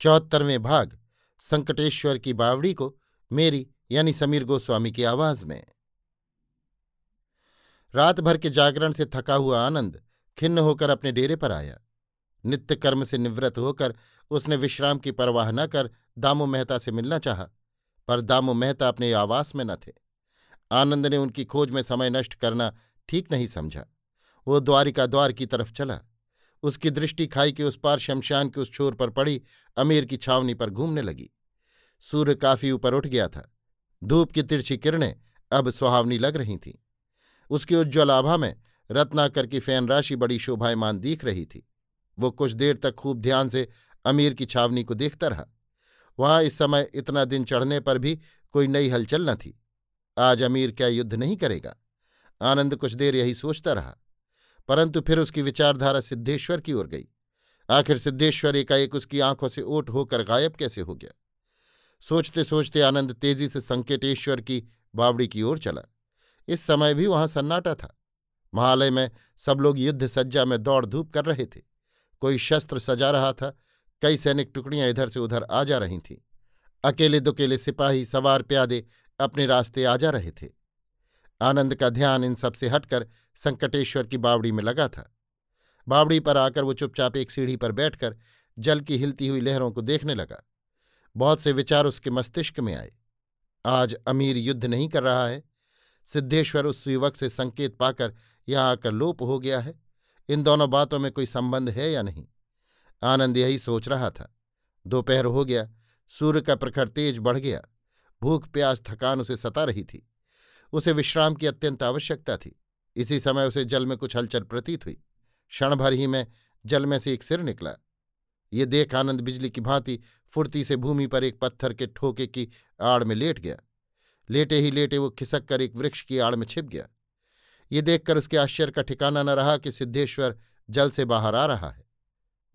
चौहत्तरवें भाग, संकटेश्वर की बावड़ी को मेरी यानी समीर गोस्वामी की आवाज़ में। रात भर के जागरण से थका हुआ आनंद खिन्न होकर अपने डेरे पर आया। नित्य कर्म से निवृत्त होकर उसने विश्राम की परवाह न कर दामो मेहता से मिलना चाहा, पर दामो मेहता अपने आवास में न थे। आनंद ने उनकी खोज में समय नष्ट करना ठीक नहीं समझा। वो द्वारिका द्वार की तरफ़ चला। उसकी दृष्टि खाई के उस पार शमशान के उस छोर पर पड़ी अमीर की छावनी पर घूमने लगी। सूर्य काफ़ी ऊपर उठ गया था। धूप की तिरछी किरणें अब सुहावनी लग रही थीं। उसकी उज्ज्वल आभा में रत्नाकर की फ़ैन राशि बड़ी शोभायमान दिख रही थी। वो कुछ देर तक खूब ध्यान से अमीर की छावनी को देखता रहा। वहाँ इस समय इतना दिन चढ़ने पर भी कोई नई हलचल न थी। आज अमीर क्या युद्ध नहीं करेगा? आनंद कुछ देर यही सोचता रहा। परंतु फिर उसकी विचारधारा सिद्धेश्वर की ओर गई। आखिर सिद्धेश्वर एकाएक उसकी आँखों से ओट होकर गायब कैसे हो गया? सोचते सोचते आनंद तेज़ी से संकेटेश्वर की बावड़ी की ओर चला। इस समय भी वहाँ सन्नाटा था। महालय में सब लोग युद्ध सज्जा में दौड़ धूप कर रहे थे। कोई शस्त्र सजा रहा था, कई सैनिक टुकड़ियाँ इधर से उधर आ जा रही थीं। अकेले दुकेले सिपाही, सवार, प्यादे अपने रास्ते आ जा रहे थे। आनंद का ध्यान इन सबसे हटकर संकटेश्वर की बावड़ी में लगा था। बावड़ी पर आकर वो चुपचाप एक सीढ़ी पर बैठकर जल की हिलती हुई लहरों को देखने लगा। बहुत से विचार उसके मस्तिष्क में आए। आज अमीर युद्ध नहीं कर रहा है। सिद्धेश्वर उस युवक से संकेत पाकर यहाँ आकर लोप हो गया है। इन दोनों बातों में कोई संबंध है या नहीं? आनंद यही सोच रहा था। दोपहर हो गया। सूर्य का प्रखर तेज बढ़ गया। भूख प्यास थकान उसे सता रही थी। उसे विश्राम की अत्यंत आवश्यकता थी। इसी समय उसे जल में कुछ हलचल प्रतीत हुई। क्षण भर ही में जल में से एक सिर निकला। ये देख आनंद बिजली की भांति फुर्ती से भूमि पर एक पत्थर के ठोके की आड़ में लेट गया। लेटे ही लेटे वो खिसक कर एक वृक्ष की आड़ में छिप गया। ये देखकर उसके आश्चर्य का ठिकाना न रहा कि सिद्धेश्वर जल से बाहर आ रहा है।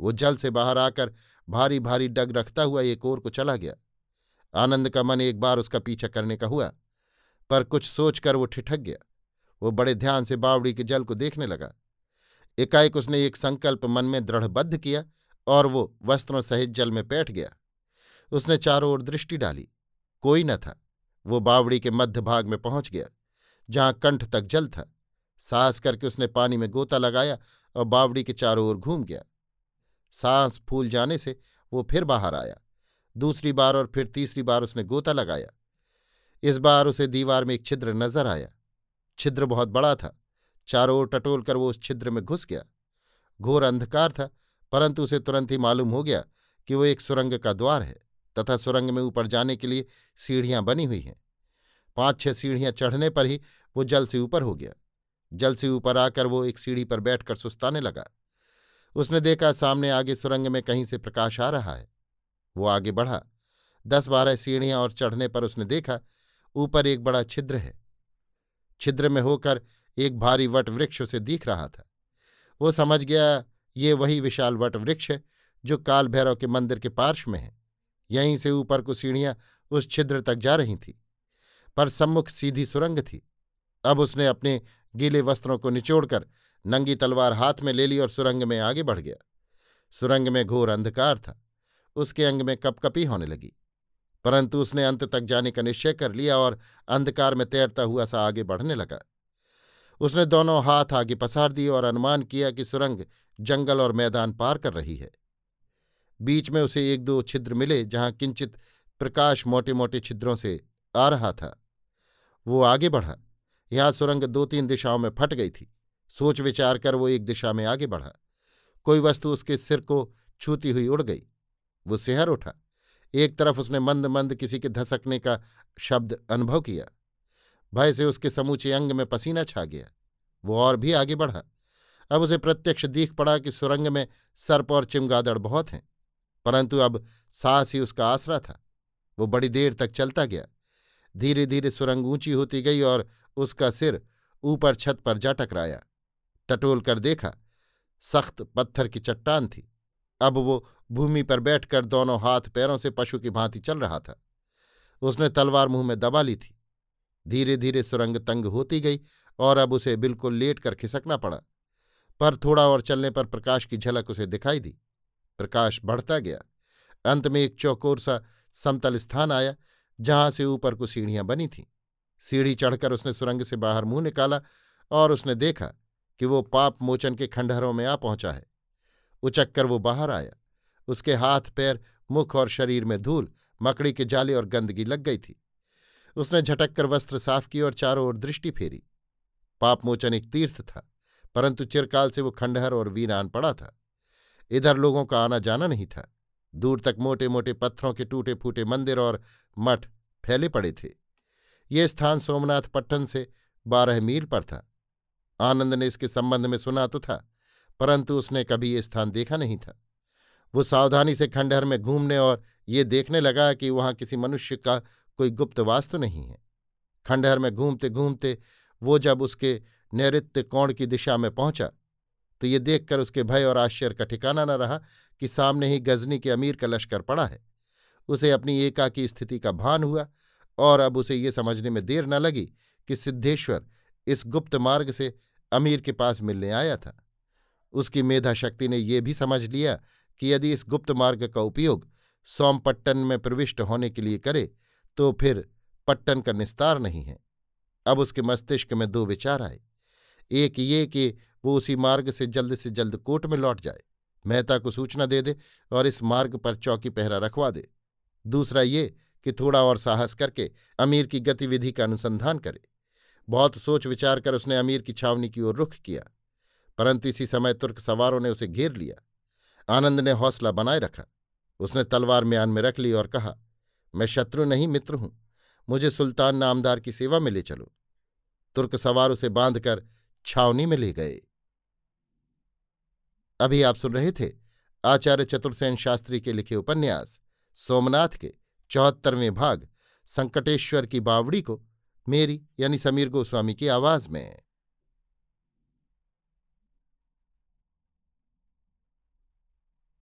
वो जल से बाहर आकर भारी भारी डग रखता हुआ एक ओर को चला गया। आनंद का मन एक बार उसका पीछा करने का हुआ। पर कुछ सोचकर वो ठिठक गया। वो बड़े ध्यान से बावड़ी के जल को देखने लगा। एकाएक उसने एक संकल्प मन में दृढ़बद्ध किया और वो वस्त्रों सहित जल में बैठ गया। उसने चारों ओर दृष्टि डाली। कोई न था। वो बावड़ी के मध्य भाग में पहुँच गया, जहाँ कंठ तक जल था। साहस करके उसने पानी में गोता लगाया और बावड़ी के चारों ओर घूम गया। सांस फूल जाने से वो फिर बाहर आया। दूसरी बार और फिर तीसरी बार उसने गोता लगाया। इस बार उसे दीवार में एक छिद्र नज़र आया। छिद्र बहुत बड़ा था। चारों ओर टटोल कर वो उस छिद्र में घुस गया। घोर अंधकार था, परंतु उसे तुरंत ही मालूम हो गया कि वो एक सुरंग का द्वार है तथा सुरंग में ऊपर जाने के लिए सीढ़ियाँ बनी हुई हैं। पाँच छह सीढ़ियाँ चढ़ने पर ही वो जल से ऊपर हो गया। जल से ऊपर आकर वो एक सीढ़ी पर बैठकर सुस्ताने लगा। उसने देखा सामने आगे सुरंग में कहीं से प्रकाश आ रहा है। वो आगे बढ़ा। दस बारह सीढ़ियाँ और चढ़ने पर उसने देखा ऊपर एक बड़ा छिद्र है। छिद्र में होकर एक भारी वट वृक्ष उसे दिख रहा था। वो समझ गया, ये वही विशाल वट वृक्ष है, जो काल भैरव के मंदिर के पार्श्व में है। यहीं से ऊपर को सीढ़ियाँ उस छिद्र तक जा रही थी, पर सम्मुख सीधी सुरंग थी। अब उसने अपने गीले वस्त्रों को निचोड़कर नंगी तलवार हाथ में ले ली और सुरंग में आगे बढ़ गया। सुरंग में घोर अंधकार था। उसके अंग में कपकपी होने लगी। परंतु उसने अंत तक जाने का निश्चय कर लिया और अंधकार में तैरता हुआ सा आगे बढ़ने लगा। उसने दोनों हाथ आगे पसार दिए और अनुमान किया कि सुरंग जंगल और मैदान पार कर रही है। बीच में उसे एक दो छिद्र मिले, जहाँ किंचित प्रकाश मोटे मोटे छिद्रों से आ रहा था। वो आगे बढ़ा। यहाँ सुरंग दो तीन दिशाओं में फट गई थी। सोच विचार कर वो एक दिशा में आगे बढ़ा। कोई वस्तु उसके सिर को छूती हुई उड़ गई। वो सिहर उठा। एक तरफ़ उसने मंद मंद किसी के धसकने का शब्द अनुभव किया। भय से उसके समूचे अंग में पसीना छा गया। वो और भी आगे बढ़ा। अब उसे प्रत्यक्ष दीख पड़ा कि सुरंग में सर्प और चिमगादड़ बहुत हैं, परंतु अब सास ही उसका आसरा था। वो बड़ी देर तक चलता गया। धीरे धीरे सुरंग ऊँची होती गई और उसका सिर ऊपर छत पर जा टकराया। टटोल कर देखा, सख्त पत्थर की चट्टान थी। अब वो भूमि पर बैठकर दोनों हाथ पैरों से पशु की भांति चल रहा था। उसने तलवार मुँह में दबा ली थी। धीरे धीरे सुरंग तंग होती गई और अब उसे बिल्कुल लेट कर खिसकना पड़ा। पर थोड़ा और चलने पर प्रकाश की झलक उसे दिखाई दी। प्रकाश बढ़ता गया। अंत में एक चौकोर सा समतल स्थान आया, जहाँ से ऊपर को सीढ़ियाँ बनी थीं। सीढ़ी चढ़कर उसने सुरंग से बाहर मुँह निकाला और उसने देखा कि वो पाप मोचन के खंडहरों में आ पहुँचा है। उचक कर वो बाहर आया। उसके हाथ, पैर, मुख और शरीर में धूल, मकड़ी के जाले और गंदगी लग गई थी। उसने झटक कर वस्त्र साफ़ किए और चारों ओर दृष्टि फेरी। पापमोचन एक तीर्थ था, परंतु चिरकाल से वो खंडहर और वीरान पड़ा था। इधर लोगों का आना जाना नहीं था। दूर तक मोटे मोटे पत्थरों के टूटे फूटे मंदिर और मठ फैले पड़े थे। ये स्थान सोमनाथ पट्टन से बारह मील पर था। आनंद ने इसके संबंध में सुना तो था। परंतु उसने कभी ये स्थान देखा नहीं था। वो सावधानी से खंडहर में घूमने और ये देखने लगा कि वहाँ किसी मनुष्य का कोई गुप्त वास्तु नहीं है। खंडहर में घूमते घूमते वो जब उसके नैत्य कोण की दिशा में पहुँचा तो ये देखकर उसके भय और आश्चर्य का ठिकाना न रहा कि सामने ही गजनी के अमीर का लश्कर पड़ा है। उसे अपनी एका की स्थिति का भान हुआ और अब उसे ये समझने में देर न लगी कि सिद्धेश्वर इस गुप्त मार्ग से अमीर के पास मिलने आया था। उसकी मेधा शक्ति ने यह भी समझ लिया कि यदि इस गुप्त मार्ग का उपयोग सोमपट्टन में प्रविष्ट होने के लिए करे तो फिर पट्टन का निस्तार नहीं है। अब उसके मस्तिष्क में दो विचार आए। एक ये कि वो उसी मार्ग से जल्द से जल्द कोर्ट में लौट जाए। मेहता को सूचना दे दे और इस मार्ग पर चौकी पहरा रखवा दे। दूसरा ये कि थोड़ा और साहस करके अमीर की गतिविधि का अनुसंधान करे। बहुत सोच विचार कर उसने अमीर की छावनी की ओर रुख किया। परंतु इसी समय तुर्क सवारों ने उसे घेर लिया। आनंद ने हौसला बनाए रखा। उसने तलवार म्यान में रख ली और कहा, मैं शत्रु नहीं, मित्र हूँ। मुझे सुल्तान नामदार की सेवा में ले चलो। तुर्क सवार उसे बांधकर छावनी में ले गए। अभी आप सुन रहे थे आचार्य चतुर्सेन शास्त्री के लिखे उपन्यास, सोमनाथ के चौहत्तरवें भाग, संकटेश्वर की बावड़ी को, मेरी यानी समीर गोस्वामी की आवाज़ में।